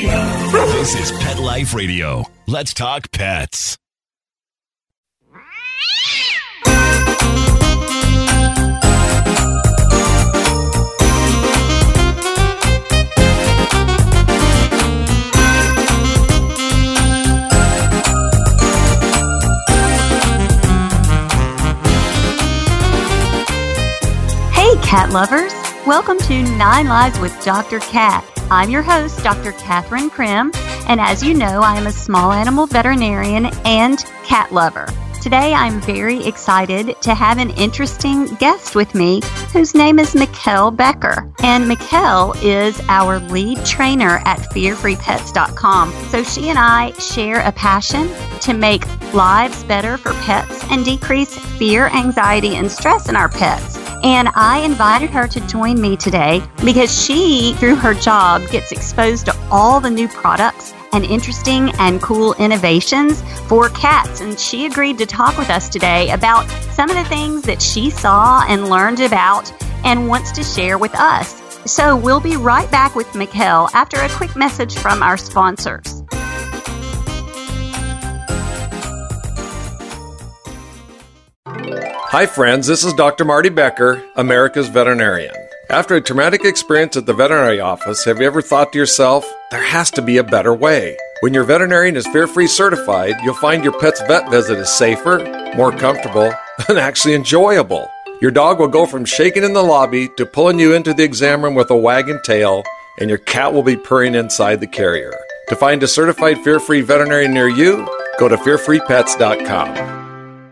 This is Pet Life Radio. Let's talk pets. Hey, cat lovers! Welcome to Nine Lives with Dr. Cat. I'm your host, Dr. Catherine Primm, and as you know, I am a small animal veterinarian and cat lover. Today, I'm very excited to have an interesting guest with me whose name is Mikkel Becker. And Mikkel is our lead trainer at fearfreepets.com. So she and I share a passion to make lives better for pets and decrease fear, anxiety, and stress in our pets. And I invited her to join me today because she, through her job, gets exposed to all the new products and interesting and cool innovations for cats. And she agreed to talk with us today about some of the things that she saw and learned about and wants to share with us. So we'll be right back with Mikkel after a quick message from our sponsors. Hi, friends. This is Dr. Marty Becker, America's veterinarian. After a traumatic experience at the veterinary office, have you ever thought to yourself, there has to be a better way? When your veterinarian is fear free certified, you'll find your pet's vet visit is safer, more comfortable, and actually enjoyable. Your dog will go from shaking in the lobby to pulling you into the exam room with a wagging tail, and your cat will be purring inside the carrier. To find a certified fear free veterinarian near you, go to fearfreepets.com.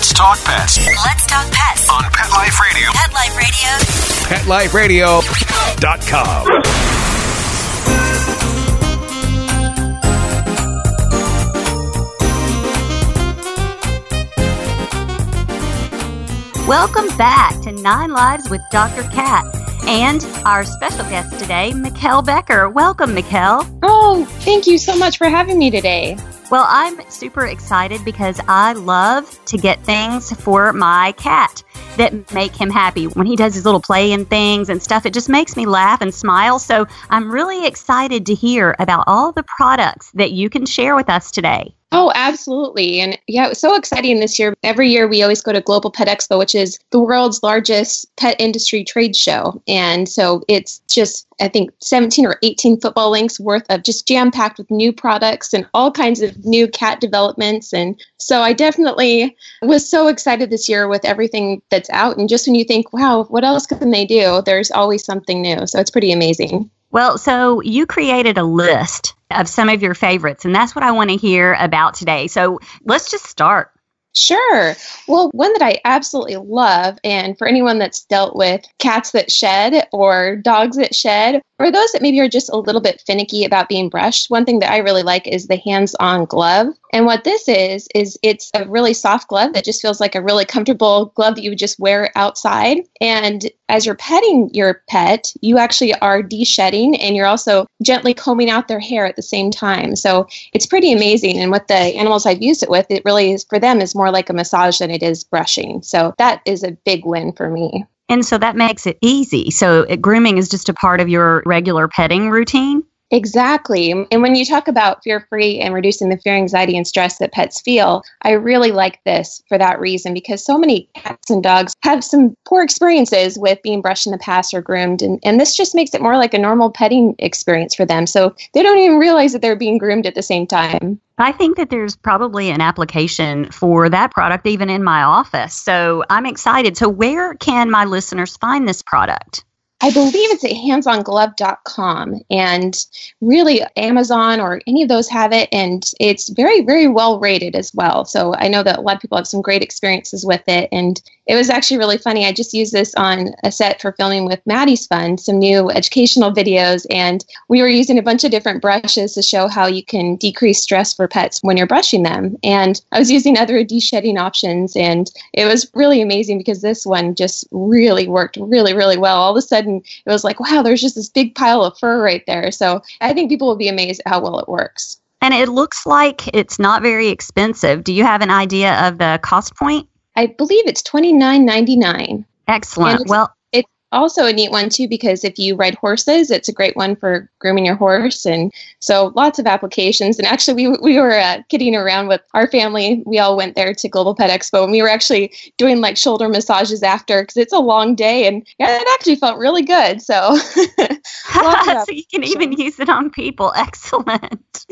Let's talk pets Let's talk pets. on Pet Life Radio. Pet Life Radio. PetLifeRadio.com. Welcome back to Nine Lives with Dr. Cat and our special guest today, Mikkel Becker. Welcome, Mikkel. Oh, thank you so much for having me today. Well, I'm super excited because I love to get things for my cat that make him happy. When he does his little play and things and stuff, it just makes me laugh and smile. So I'm really excited to hear about all the products that you can share with us today. Oh, absolutely. And yeah, it was so exciting this year. Every year we always go to Global Pet Expo, which is the world's largest pet industry trade show. And so it's just, I think, 17 or 18 football links worth of just jam packed with new products and all kinds of new cat developments. And so I definitely was so excited this year with everything that's out. And just when you think, wow, what else can they do? There's always something new. So it's pretty amazing. Well, so you created a list of some of your favorites, and that's what I want to hear about today. So let's just start. Sure. Well, one that I absolutely love, and for anyone that's dealt with cats that shed or dogs that shed, or those that maybe are just a little bit finicky about being brushed, one thing that I really like is the hands on glove. And what this is, is it's a really soft glove that just feels like a really comfortable glove that you would just wear outside. And as you're petting your pet, you actually are de-shedding and you're also gently combing out their hair at the same time. So it's pretty amazing. And what the animals I've used it with, it really is for them is more like a massage than it is brushing. So that is a big win for me. And so that makes it easy. So it, grooming is just a part of your regular petting routine. Exactly. And when you talk about fear free and reducing the fear, anxiety, and stress that pets feel, I really like this for that reason because so many cats and dogs have some poor experiences with being brushed in the past or groomed. And, and this just makes it more like a normal petting experience for them. So they don't even realize that they're being groomed at the same time. I think that there's probably an application for that product even in my office. So I'm excited. So, where can my listeners find this product? I believe it's at handsonglove.com and really Amazon or any of those have it and it's very very well rated as well. So I know that a lot of people have some great experiences with it and it was actually really funny. I just used this on a set for filming with Maddie's Fund, some new educational videos and we were using a bunch of different brushes to show how you can decrease stress for pets when you're brushing them. And I was using other de-shedding options and it was really amazing because this one just really worked really really well. All of a sudden and it was like, wow, there's just this big pile of fur right there. So I think people will be amazed at how well it works. And it looks like it's not very expensive. Do you have an idea of the cost point? I believe it's twenty nine ninety nine. Excellent. Well, also a neat one too because if you ride horses it's a great one for grooming your horse. And so lots of applications. And actually we, we were uh, kidding around with our family. We all went there to global pet expo and we were actually doing like shoulder massages after because it's a long day and yeah, it actually felt really good. So so you can even use it on people. Excellent.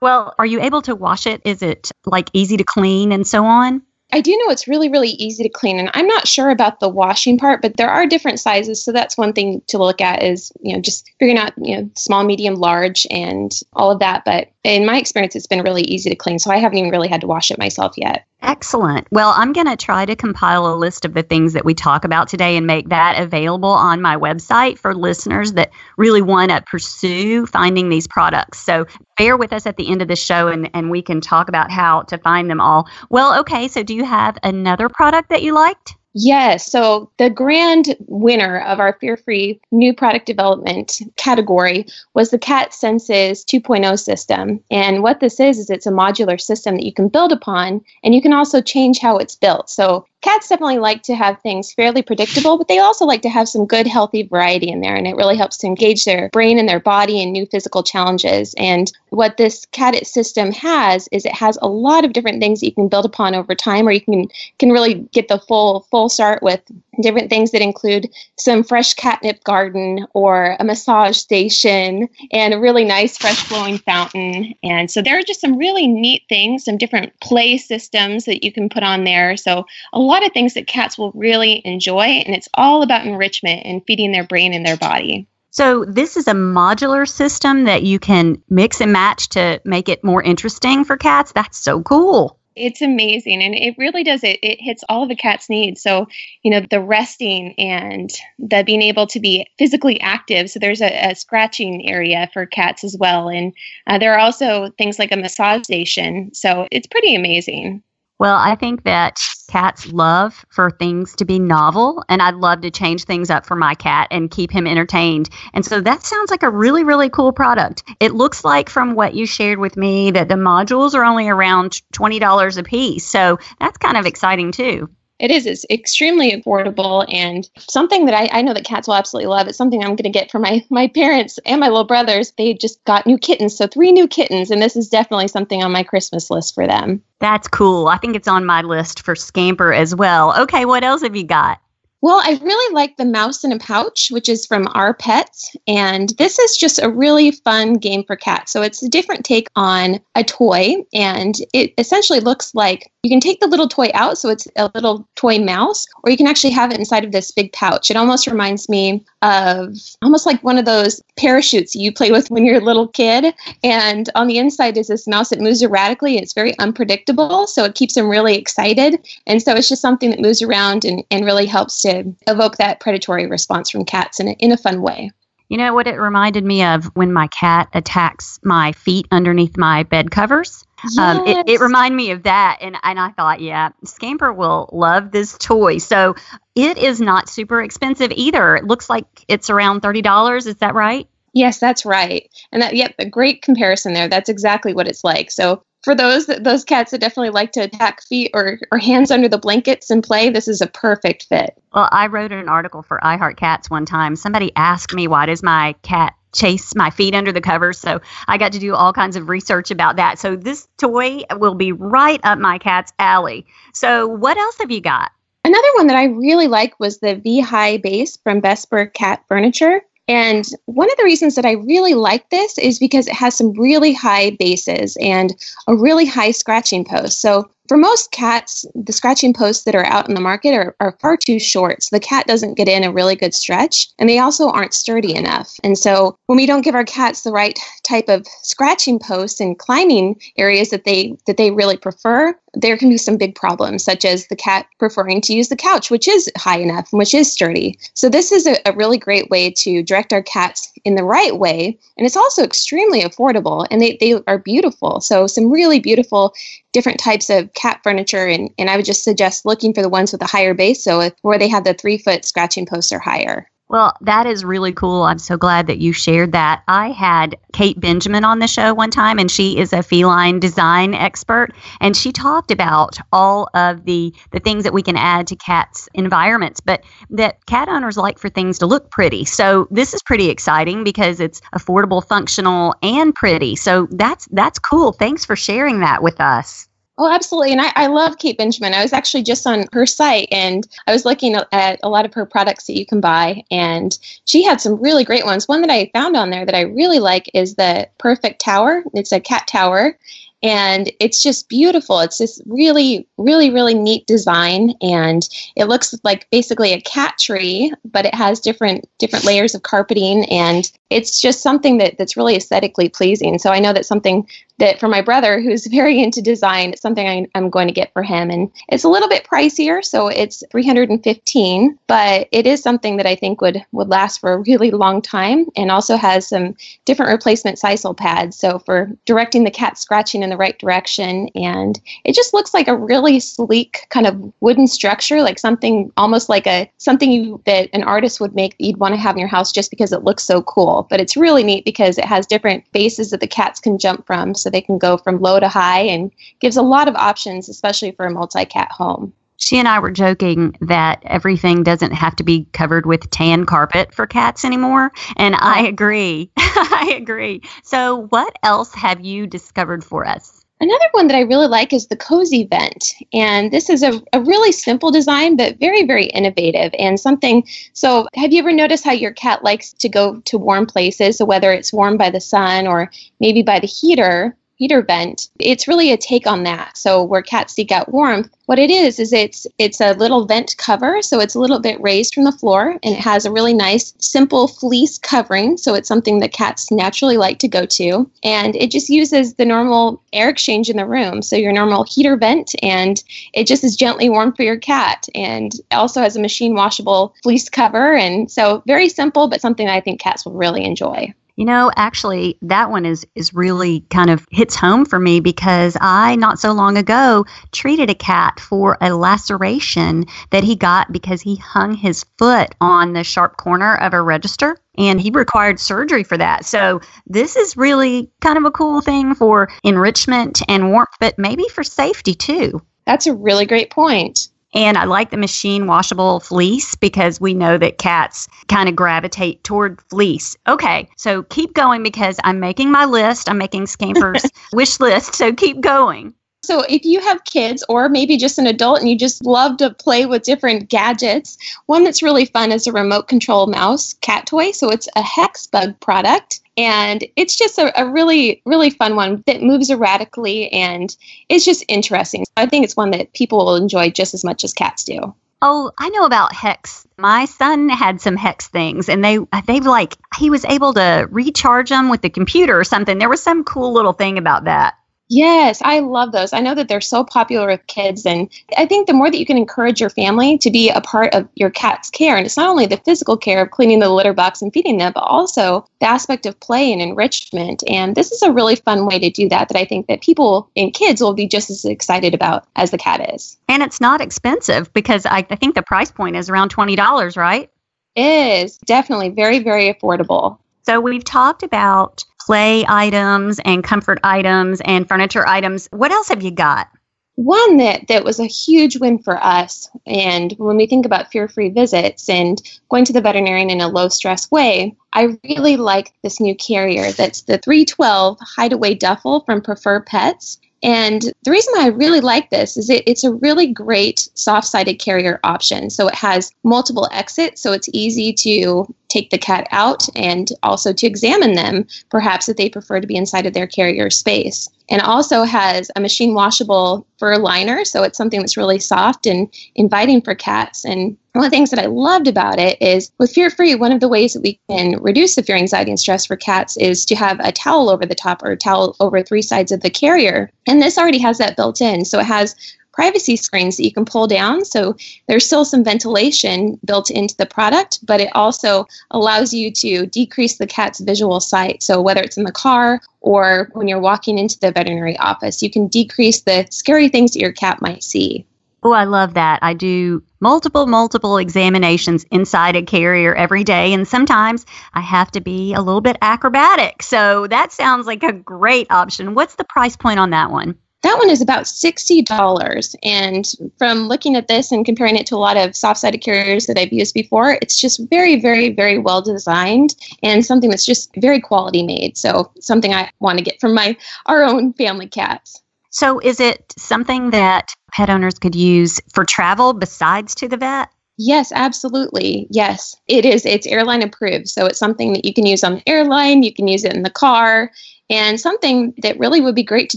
Well are you able to wash it? Is it like easy to clean and so on I do know it's really, really easy to clean. And I'm not sure about the washing part, but there are different sizes. So that's one thing to look at is, you know, just figuring out, you know, small, medium, large, and all of that. But in my experience, it's been really easy to clean. So I haven't even really had to wash it myself yet. Excellent. Well, I'm going to try to compile a list of the things that we talk about today and make that available on my website for listeners that really want to pursue finding these products. So bear with us at the end of the show and, and we can talk about how to find them all. Well, okay. So do you have another product that you liked? Yes. So the grand winner of our fear free new product development category was the CAT Senses 2.0 system. And what this is, is it's a modular system that you can build upon and you can also change how it's built. So cats definitely like to have things fairly predictable, but they also like to have some good, healthy variety in there. And it really helps to engage their brain and their body in new physical challenges. And what this cat system has is it has a lot of different things that you can build upon over time, or you can can really get the full full start with different things that include some fresh catnip garden or a massage station and a really nice fresh flowing fountain. And so there are just some really neat things, some different play systems that you can put on there. So a lot of things that cats will really enjoy, and it's all about enrichment and feeding their brain and their body. So, this is a modular system that you can mix and match to make it more interesting for cats. That's so cool. It's amazing. And it really does. It, it hits all of the cat's needs. So, you know, the resting and the being able to be physically active. So, there's a, a scratching area for cats as well. And uh, there are also things like a massage station. So, it's pretty amazing. Well, I think that cats love for things to be novel, and I'd love to change things up for my cat and keep him entertained. And so that sounds like a really, really cool product. It looks like from what you shared with me that the modules are only around $20 a piece. So that's kind of exciting too it is it's extremely affordable and something that I, I know that cats will absolutely love it's something i'm going to get for my my parents and my little brothers they just got new kittens so three new kittens and this is definitely something on my christmas list for them that's cool i think it's on my list for scamper as well okay what else have you got well, I really like the Mouse in a Pouch, which is from Our Pets. And this is just a really fun game for cats. So it's a different take on a toy. And it essentially looks like you can take the little toy out, so it's a little toy mouse, or you can actually have it inside of this big pouch. It almost reminds me of almost like one of those parachutes you play with when you're a little kid. And on the inside is this mouse that moves erratically. It's very unpredictable, so it keeps them really excited. And so it's just something that moves around and, and really helps to evoke that predatory response from cats in a, in a fun way. You know what it reminded me of when my cat attacks my feet underneath my bed covers? Yes. Um, it, it reminded me of that. And, and I thought, yeah, Scamper will love this toy. So it is not super expensive either. It looks like it's around $30. Is that right? Yes, that's right. And that, yep, a great comparison there. That's exactly what it's like. So for those those cats that definitely like to attack feet or, or hands under the blankets and play, this is a perfect fit. Well, I wrote an article for I Heart Cats one time. Somebody asked me why does my cat chase my feet under the covers. So I got to do all kinds of research about that. So this toy will be right up my cat's alley. So what else have you got? Another one that I really like was the V High base from Vesper Cat Furniture. And one of the reasons that I really like this is because it has some really high bases and a really high scratching post. So for most cats, the scratching posts that are out in the market are, are far too short. So the cat doesn't get in a really good stretch, and they also aren't sturdy enough. And so when we don't give our cats the right type of scratching posts and climbing areas that they that they really prefer, there can be some big problems, such as the cat preferring to use the couch, which is high enough and which is sturdy. So this is a, a really great way to direct our cats in the right way. And it's also extremely affordable and they, they are beautiful. So some really beautiful different types of cat furniture and, and I would just suggest looking for the ones with a higher base so if, where they have the three foot scratching posts or higher. Well, that is really cool. I'm so glad that you shared that. I had Kate Benjamin on the show one time, and she is a feline design expert, and she talked about all of the the things that we can add to cats' environments, but that cat owners like for things to look pretty. So this is pretty exciting because it's affordable, functional, and pretty. So that's that's cool. Thanks for sharing that with us. Oh, absolutely. And I, I love Kate Benjamin. I was actually just on her site and I was looking at a lot of her products that you can buy. And she had some really great ones. One that I found on there that I really like is the Perfect Tower. It's a cat tower and it's just beautiful. It's this really, really, really neat design, and it looks like basically a cat tree, but it has different different layers of carpeting, and it's just something that that's really aesthetically pleasing. So I know that something that for my brother, who's very into design, it's something I, am going to get for him, and it's a little bit pricier, so it's 315, but it is something that I think would would last for a really long time, and also has some different replacement sisal pads, so for directing the cat scratching in the right direction. And it just looks like a really sleek kind of wooden structure, like something almost like a something you, that an artist would make that you'd want to have in your house just because it looks so cool. But it's really neat because it has different bases that the cats can jump from, so they can go from low to high and gives a lot of options, especially for a multi cat home she and I were joking that everything doesn't have to be covered with tan carpet for cats anymore. And I agree. I agree. So, what else have you discovered for us? Another one that I really like is the Cozy Vent. And this is a, a really simple design, but very, very innovative and something. So, have you ever noticed how your cat likes to go to warm places? So, whether it's warmed by the sun or maybe by the heater, heater vent, it's really a take on that. So where cats seek out warmth, what it is is it's it's a little vent cover, so it's a little bit raised from the floor, and it has a really nice simple fleece covering, so it's something that cats naturally like to go to, and it just uses the normal air exchange in the room, so your normal heater vent, and it just is gently warm for your cat, and also has a machine washable fleece cover, and so very simple, but something I think cats will really enjoy. You know, actually, that one is is really kind of hits home for me because I not so long ago treated a cat for a laceration that he got because he hung his foot on the sharp corner of a register and he required surgery for that. So this is really kind of a cool thing for enrichment and warmth, but maybe for safety too. That's a really great point. And I like the machine washable fleece because we know that cats kind of gravitate toward fleece. Okay, so keep going because I'm making my list. I'm making Scamper's wish list. So keep going. So, if you have kids or maybe just an adult and you just love to play with different gadgets, one that's really fun is a remote control mouse cat toy. So, it's a Hexbug product. And it's just a, a really, really fun one that moves erratically and it's just interesting. I think it's one that people will enjoy just as much as cats do. Oh, I know about hex. My son had some hex things, and they uh, they like he was able to recharge them with the computer or something. There was some cool little thing about that. Yes, I love those. I know that they're so popular with kids. And I think the more that you can encourage your family to be a part of your cat's care, and it's not only the physical care of cleaning the litter box and feeding them, but also the aspect of play and enrichment. And this is a really fun way to do that, that I think that people and kids will be just as excited about as the cat is. And it's not expensive because I, I think the price point is around $20, right? It is definitely very, very affordable. So we've talked about play items and comfort items and furniture items. What else have you got? one that, that was a huge win for us. And when we think about fear free visits and going to the veterinarian in a low stress way, I really like this new carrier that's the 312 Hideaway Duffel from Prefer Pets. And the reason why I really like this is it, it's a really great soft sided carrier option. So it has multiple exits, so it's easy to take the cat out and also to examine them, perhaps if they prefer to be inside of their carrier space. And also has a machine washable fur liner, so it's something that's really soft and inviting for cats. And one of the things that I loved about it is with Fear Free, one of the ways that we can reduce the fear, anxiety, and stress for cats is to have a towel over the top or a towel over three sides of the carrier. And this already has that built in. So it has privacy screens that you can pull down. So there's still some ventilation built into the product, but it also allows you to decrease the cat's visual sight. So whether it's in the car or when you're walking into the veterinary office, you can decrease the scary things that your cat might see. Oh, I love that. I do multiple, multiple examinations inside a carrier every day, and sometimes I have to be a little bit acrobatic. So that sounds like a great option. What's the price point on that one? That one is about $60. And from looking at this and comparing it to a lot of soft sided carriers that I've used before, it's just very, very, very well designed and something that's just very quality made. So something I want to get from my our own family cats. So is it something that pet owners could use for travel besides to the vet? Yes, absolutely. Yes, it is. It's airline approved. So it's something that you can use on the airline, you can use it in the car, and something that really would be great to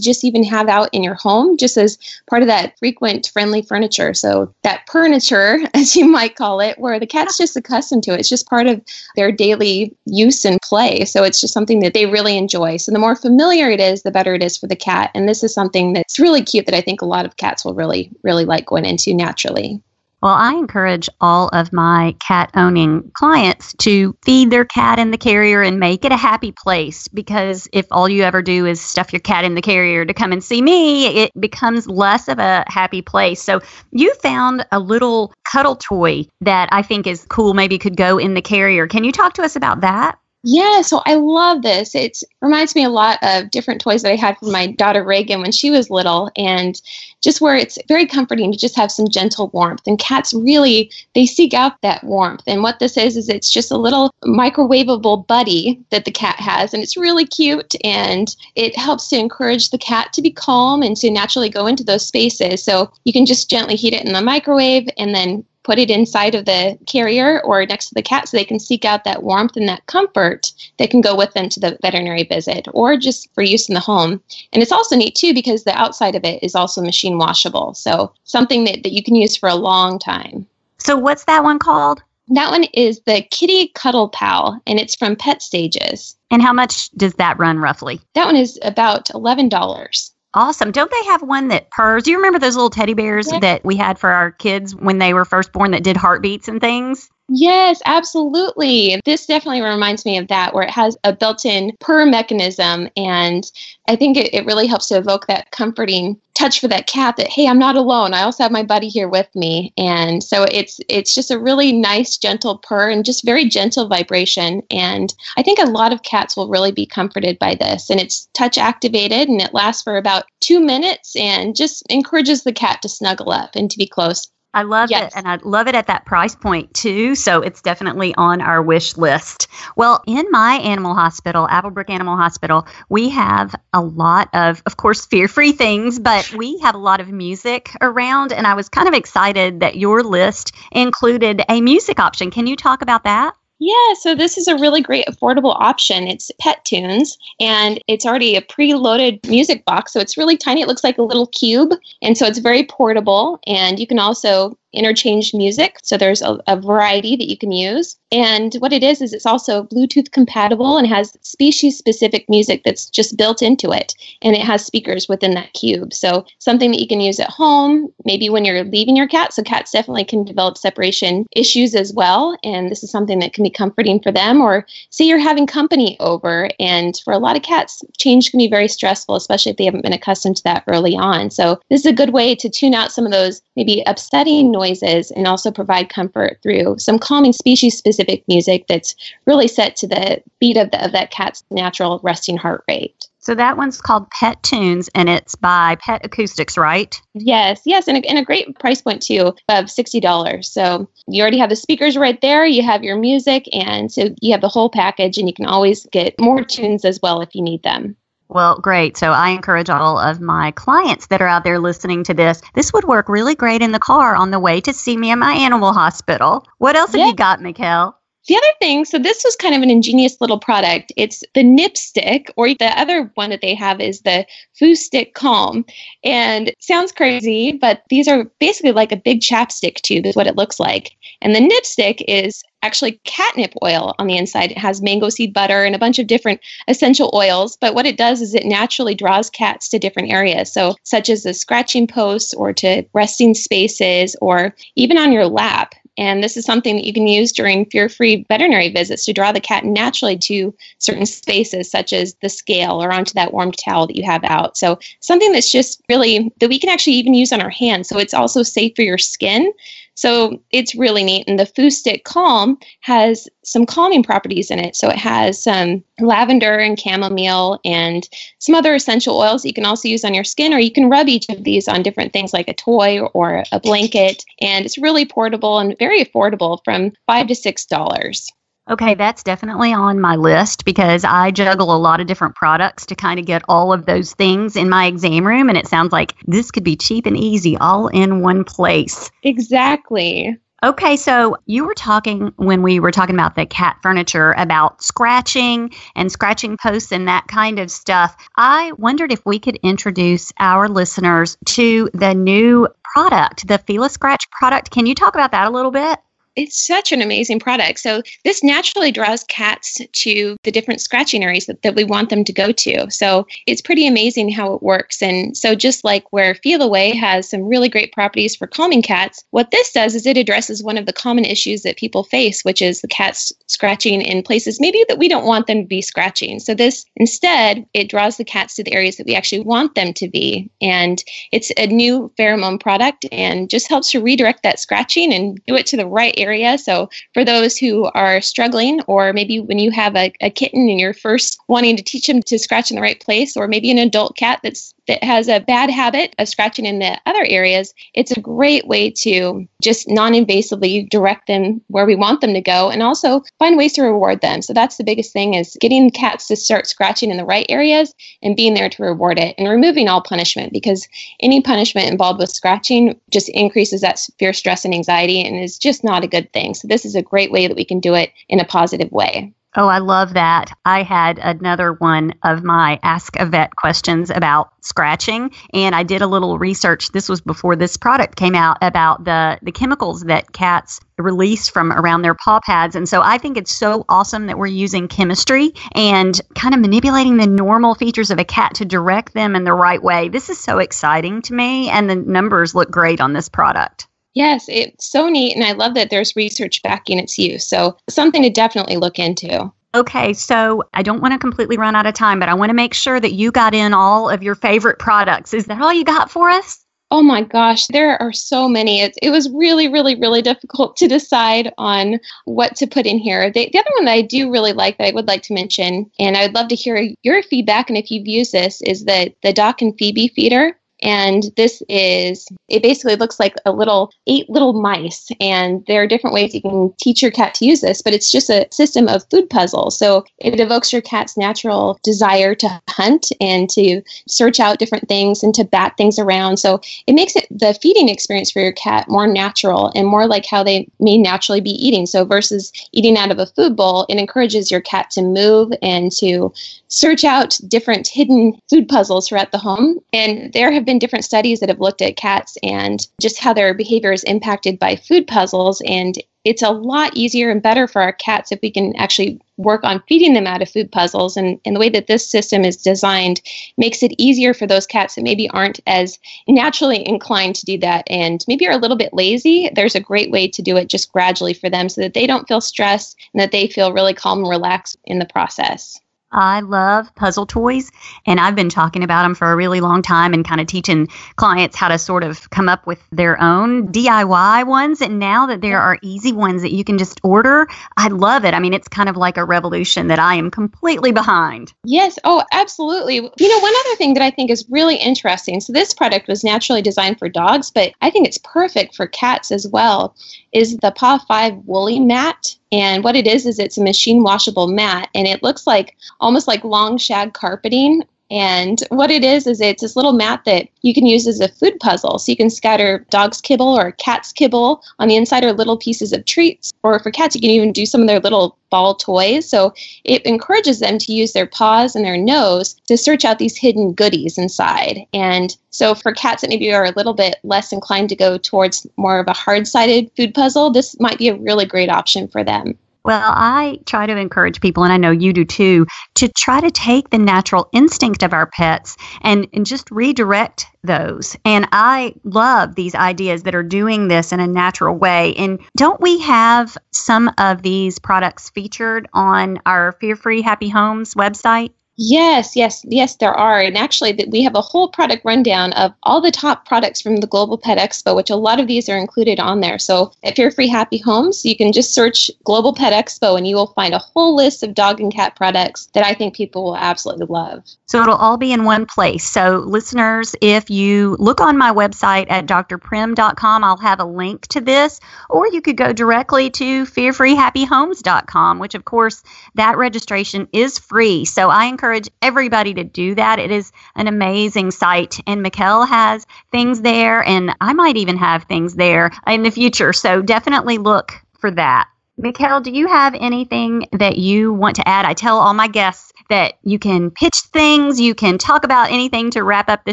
just even have out in your home, just as part of that frequent friendly furniture. So, that furniture, as you might call it, where the cat's just accustomed to it. It's just part of their daily use and play. So, it's just something that they really enjoy. So, the more familiar it is, the better it is for the cat. And this is something that's really cute that I think a lot of cats will really, really like going into naturally. Well, I encourage all of my cat owning clients to feed their cat in the carrier and make it a happy place because if all you ever do is stuff your cat in the carrier to come and see me, it becomes less of a happy place. So, you found a little cuddle toy that I think is cool, maybe could go in the carrier. Can you talk to us about that? Yeah, so I love this. It reminds me a lot of different toys that I had for my daughter Reagan when she was little, and just where it's very comforting to just have some gentle warmth. And cats really they seek out that warmth. And what this is is it's just a little microwavable buddy that the cat has, and it's really cute. And it helps to encourage the cat to be calm and to naturally go into those spaces. So you can just gently heat it in the microwave, and then put it inside of the carrier or next to the cat so they can seek out that warmth and that comfort that can go with them to the veterinary visit or just for use in the home. And it's also neat too because the outside of it is also machine washable. So something that, that you can use for a long time. So what's that one called? That one is the Kitty Cuddle Pal, and it's from Pet Stages. And how much does that run roughly? That one is about $11. Awesome. Don't they have one that purrs? Do you remember those little teddy bears yeah. that we had for our kids when they were first born that did heartbeats and things? Yes, absolutely. This definitely reminds me of that, where it has a built in purr mechanism. And I think it, it really helps to evoke that comforting touch for that cat that, hey, I'm not alone. I also have my buddy here with me. And so it's it's just a really nice, gentle purr and just very gentle vibration. And I think a lot of cats will really be comforted by this. And it's touch activated and it lasts for about two minutes and just encourages the cat to snuggle up and to be close. I love yes. it. And I love it at that price point too. So it's definitely on our wish list. Well, in my animal hospital, Applebrook Animal Hospital, we have a lot of, of course, fear free things, but we have a lot of music around. And I was kind of excited that your list included a music option. Can you talk about that? Yeah, so this is a really great affordable option. It's Pet Tunes, and it's already a preloaded music box. So it's really tiny. It looks like a little cube. And so it's very portable. And you can also interchange music. So there's a, a, variety that you can use. And what it is, is it's also Bluetooth compatible and has species specific music that's just built into it. And it has speakers within that cube. So something that you can use at home, maybe when you're leaving your cat. So cats definitely can develop separation issues as well. And this is something that can be comforting for them. Or say you're having company over. And for a lot of cats, change can be very stressful, especially if they haven't been accustomed to that early on. So this is a good way to tune out some of those maybe upsetting noises noises and also provide comfort through some calming species specific music that's really set to the beat of, the, of that cat's natural resting heart rate. So that one's called Pet Tunes and it's by Pet Acoustics, right? Yes, yes, and a, and a great price point too of $60. So you already have the speakers right there, you have your music, and so you have the whole package, and you can always get more tunes as well if you need them. Well, great. So I encourage all of my clients that are out there listening to this. This would work really great in the car on the way to see me at my animal hospital. What else have you got, Mikkel? The other thing, so this was kind of an ingenious little product. It's the nip stick, or the other one that they have is the Foo Stick Calm. And sounds crazy, but these are basically like a big chapstick tube, is what it looks like. And the nip stick is actually catnip oil on the inside. It has mango seed butter and a bunch of different essential oils. But what it does is it naturally draws cats to different areas. So, such as the scratching posts or to resting spaces or even on your lap. And this is something that you can use during fear free veterinary visits to draw the cat naturally to certain spaces, such as the scale or onto that warm towel that you have out. So, something that's just really that we can actually even use on our hands. So, it's also safe for your skin. So, it's really neat. And the Foo Stick Calm has some calming properties in it. So, it has some lavender and chamomile and some other essential oils that you can also use on your skin, or you can rub each of these on different things like a toy or a blanket. And it's really portable and very affordable from five to six dollars. Okay, that's definitely on my list because I juggle a lot of different products to kind of get all of those things in my exam room. And it sounds like this could be cheap and easy all in one place. Exactly. Okay, so you were talking when we were talking about the cat furniture about scratching and scratching posts and that kind of stuff. I wondered if we could introduce our listeners to the new product, the FeliScratch product. Can you talk about that a little bit? It's such an amazing product. So, this naturally draws cats to the different scratching areas that, that we want them to go to. So, it's pretty amazing how it works. And so, just like where Feliway has some really great properties for calming cats, what this does is it addresses one of the common issues that people face, which is the cats scratching in places maybe that we don't want them to be scratching. So, this instead, it draws the cats to the areas that we actually want them to be. And it's a new pheromone product and just helps to redirect that scratching and do it to the right area. So, for those who are struggling, or maybe when you have a, a kitten and you're first wanting to teach them to scratch in the right place, or maybe an adult cat that's that has a bad habit of scratching in the other areas, it's a great way to just non invasively direct them where we want them to go and also find ways to reward them. So that's the biggest thing is getting cats to start scratching in the right areas and being there to reward it and removing all punishment because any punishment involved with scratching just increases that fear, stress, and anxiety and is just not a good thing. So this is a great way that we can do it in a positive way. Oh, I love that. I had another one of my Ask a Vet questions about scratching, and I did a little research. This was before this product came out about the, the chemicals that cats release from around their paw pads. And so I think it's so awesome that we're using chemistry and kind of manipulating the normal features of a cat to direct them in the right way. This is so exciting to me, and the numbers look great on this product. Yes, it's so neat. And I love that there's research backing its use. So, something to definitely look into. Okay, so I don't want to completely run out of time, but I want to make sure that you got in all of your favorite products. Is that all you got for us? Oh my gosh, there are so many. It, it was really, really, really difficult to decide on what to put in here. The, the other one that I do really like that I would like to mention, and I would love to hear your feedback and if you've used this, is the, the Doc and Phoebe feeder. And this is, it basically looks like a little, eight little mice. And there are different ways you can teach your cat to use this, but it's just a system of food puzzles. So it evokes your cat's natural desire to hunt and to search out different things and to bat things around. So it makes it the feeding experience for your cat more natural and more like how they may naturally be eating. So versus eating out of a food bowl, it encourages your cat to move and to search out different hidden food puzzles throughout the home. And there have been different studies that have looked at cats and just how their behavior is impacted by food puzzles. And it's a lot easier and better for our cats if we can actually work on feeding them out of food puzzles. And, and the way that this system is designed makes it easier for those cats that maybe aren't as naturally inclined to do that and maybe are a little bit lazy. There's a great way to do it just gradually for them so that they don't feel stressed and that they feel really calm and relaxed in the process. I love puzzle toys, and I've been talking about them for a really long time and kind of teaching clients how to sort of come up with their own DIY ones. And now that there are easy ones that you can just order, I love it. I mean, it's kind of like a revolution that I am completely behind. Yes. Oh, absolutely. You know, one other thing that I think is really interesting so, this product was naturally designed for dogs, but I think it's perfect for cats as well is the Paw 5 woolly mat. And what it is, is it's a machine washable mat, and it looks like almost like long shag carpeting and what it is, is it's this little mat that you can use as a food puzzle. So you can scatter dog's kibble or cat's kibble on the inside or little pieces of treats. Or for cats, you can even do some of their little ball toys. So it encourages them to use their paws and their nose to search out these hidden goodies inside. And so for cats that maybe are a little bit less inclined to go towards more of a hard sided food puzzle, this might be a really great option for them. Well, I try to encourage people, and I know you do too, to try to take the natural instinct of our pets and, and just redirect those. And I love these ideas that are doing this in a natural way. And don't we have some of these products featured on our Fear Free Happy Homes website? Yes, yes, yes, there are. And actually, we have a whole product rundown of all the top products from the Global Pet Expo, which a lot of these are included on there. So if you're free happy homes, you can just search Global Pet Expo and you will find a whole list of dog and cat products that I think people will absolutely love. So it'll all be in one place. So listeners, if you look on my website at drprimm.com, I'll have a link to this, or you could go directly to fearfreehappyhomes.com, which of course that registration is free. So I encourage encourage everybody to do that. It is an amazing site, and Mikkel has things there, and I might even have things there in the future. So definitely look for that. Mikkel, do you have anything that you want to add? I tell all my guests that you can pitch things, you can talk about anything to wrap up the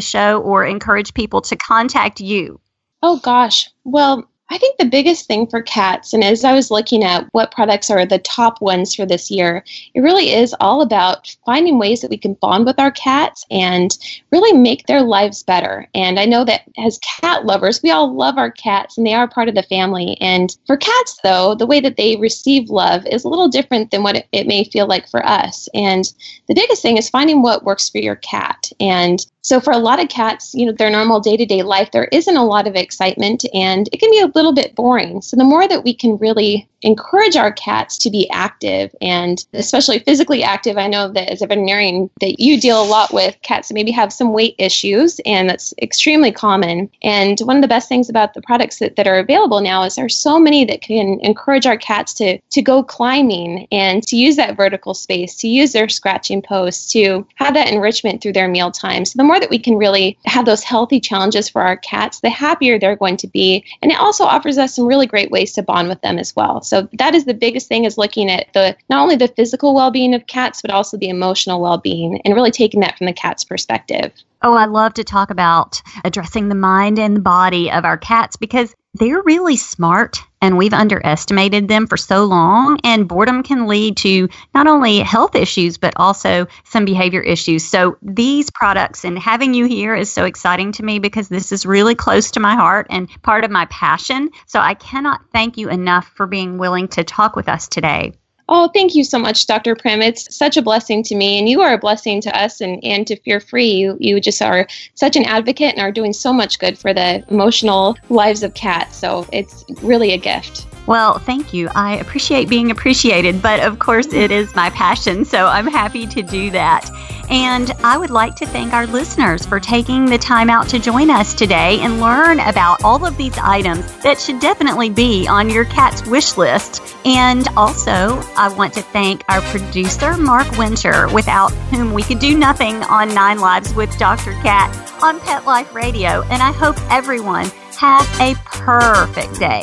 show, or encourage people to contact you. Oh, gosh. Well, I think the biggest thing for cats, and as I was looking at what products are the top ones for this year, it really is all about finding ways that we can bond with our cats and really make their lives better. And I know that as cat lovers, we all love our cats and they are part of the family. And for cats, though, the way that they receive love is a little different than what it, may feel like for us. And the biggest thing is finding what works for your cat. And so for a lot of cats, you know, their normal day-to-day life, there isn't a lot of excitement and it can be a little bit boring. So the more that we can really encourage our cats to be active and especially physically active. I know that as a veterinarian that you deal a lot with cats that maybe have some weight issues and that's extremely common. And one of the best things about the products that, that are available now is there's so many that can encourage our cats to to go climbing and to use that vertical space, to use their scratching posts, to have that enrichment through their meal time. So the more that we can really have those healthy challenges for our cats, the happier they're going to be. And it also offers us some really great ways to bond with them as well. So that is the biggest thing is looking at the not only the physical well-being of cats but also the emotional well-being and really taking that from the cat's perspective. Oh, I love to talk about addressing the mind and the body of our cats because they're really smart and we've underestimated them for so long. And boredom can lead to not only health issues, but also some behavior issues. So, these products and having you here is so exciting to me because this is really close to my heart and part of my passion. So, I cannot thank you enough for being willing to talk with us today. Oh, thank you so much, Dr. Primm. It's such a blessing to me, and you are a blessing to us and, and to Fear Free. You, you just are such an advocate and are doing so much good for the emotional lives of cats. So it's really a gift. Well, thank you. I appreciate being appreciated, but of course, it is my passion, so I'm happy to do that. And I would like to thank our listeners for taking the time out to join us today and learn about all of these items that should definitely be on your cat's wish list. And also, I want to thank our producer, Mark Winter, without whom we could do nothing on Nine Lives with Dr. Cat on Pet Life Radio. And I hope everyone has a perfect day.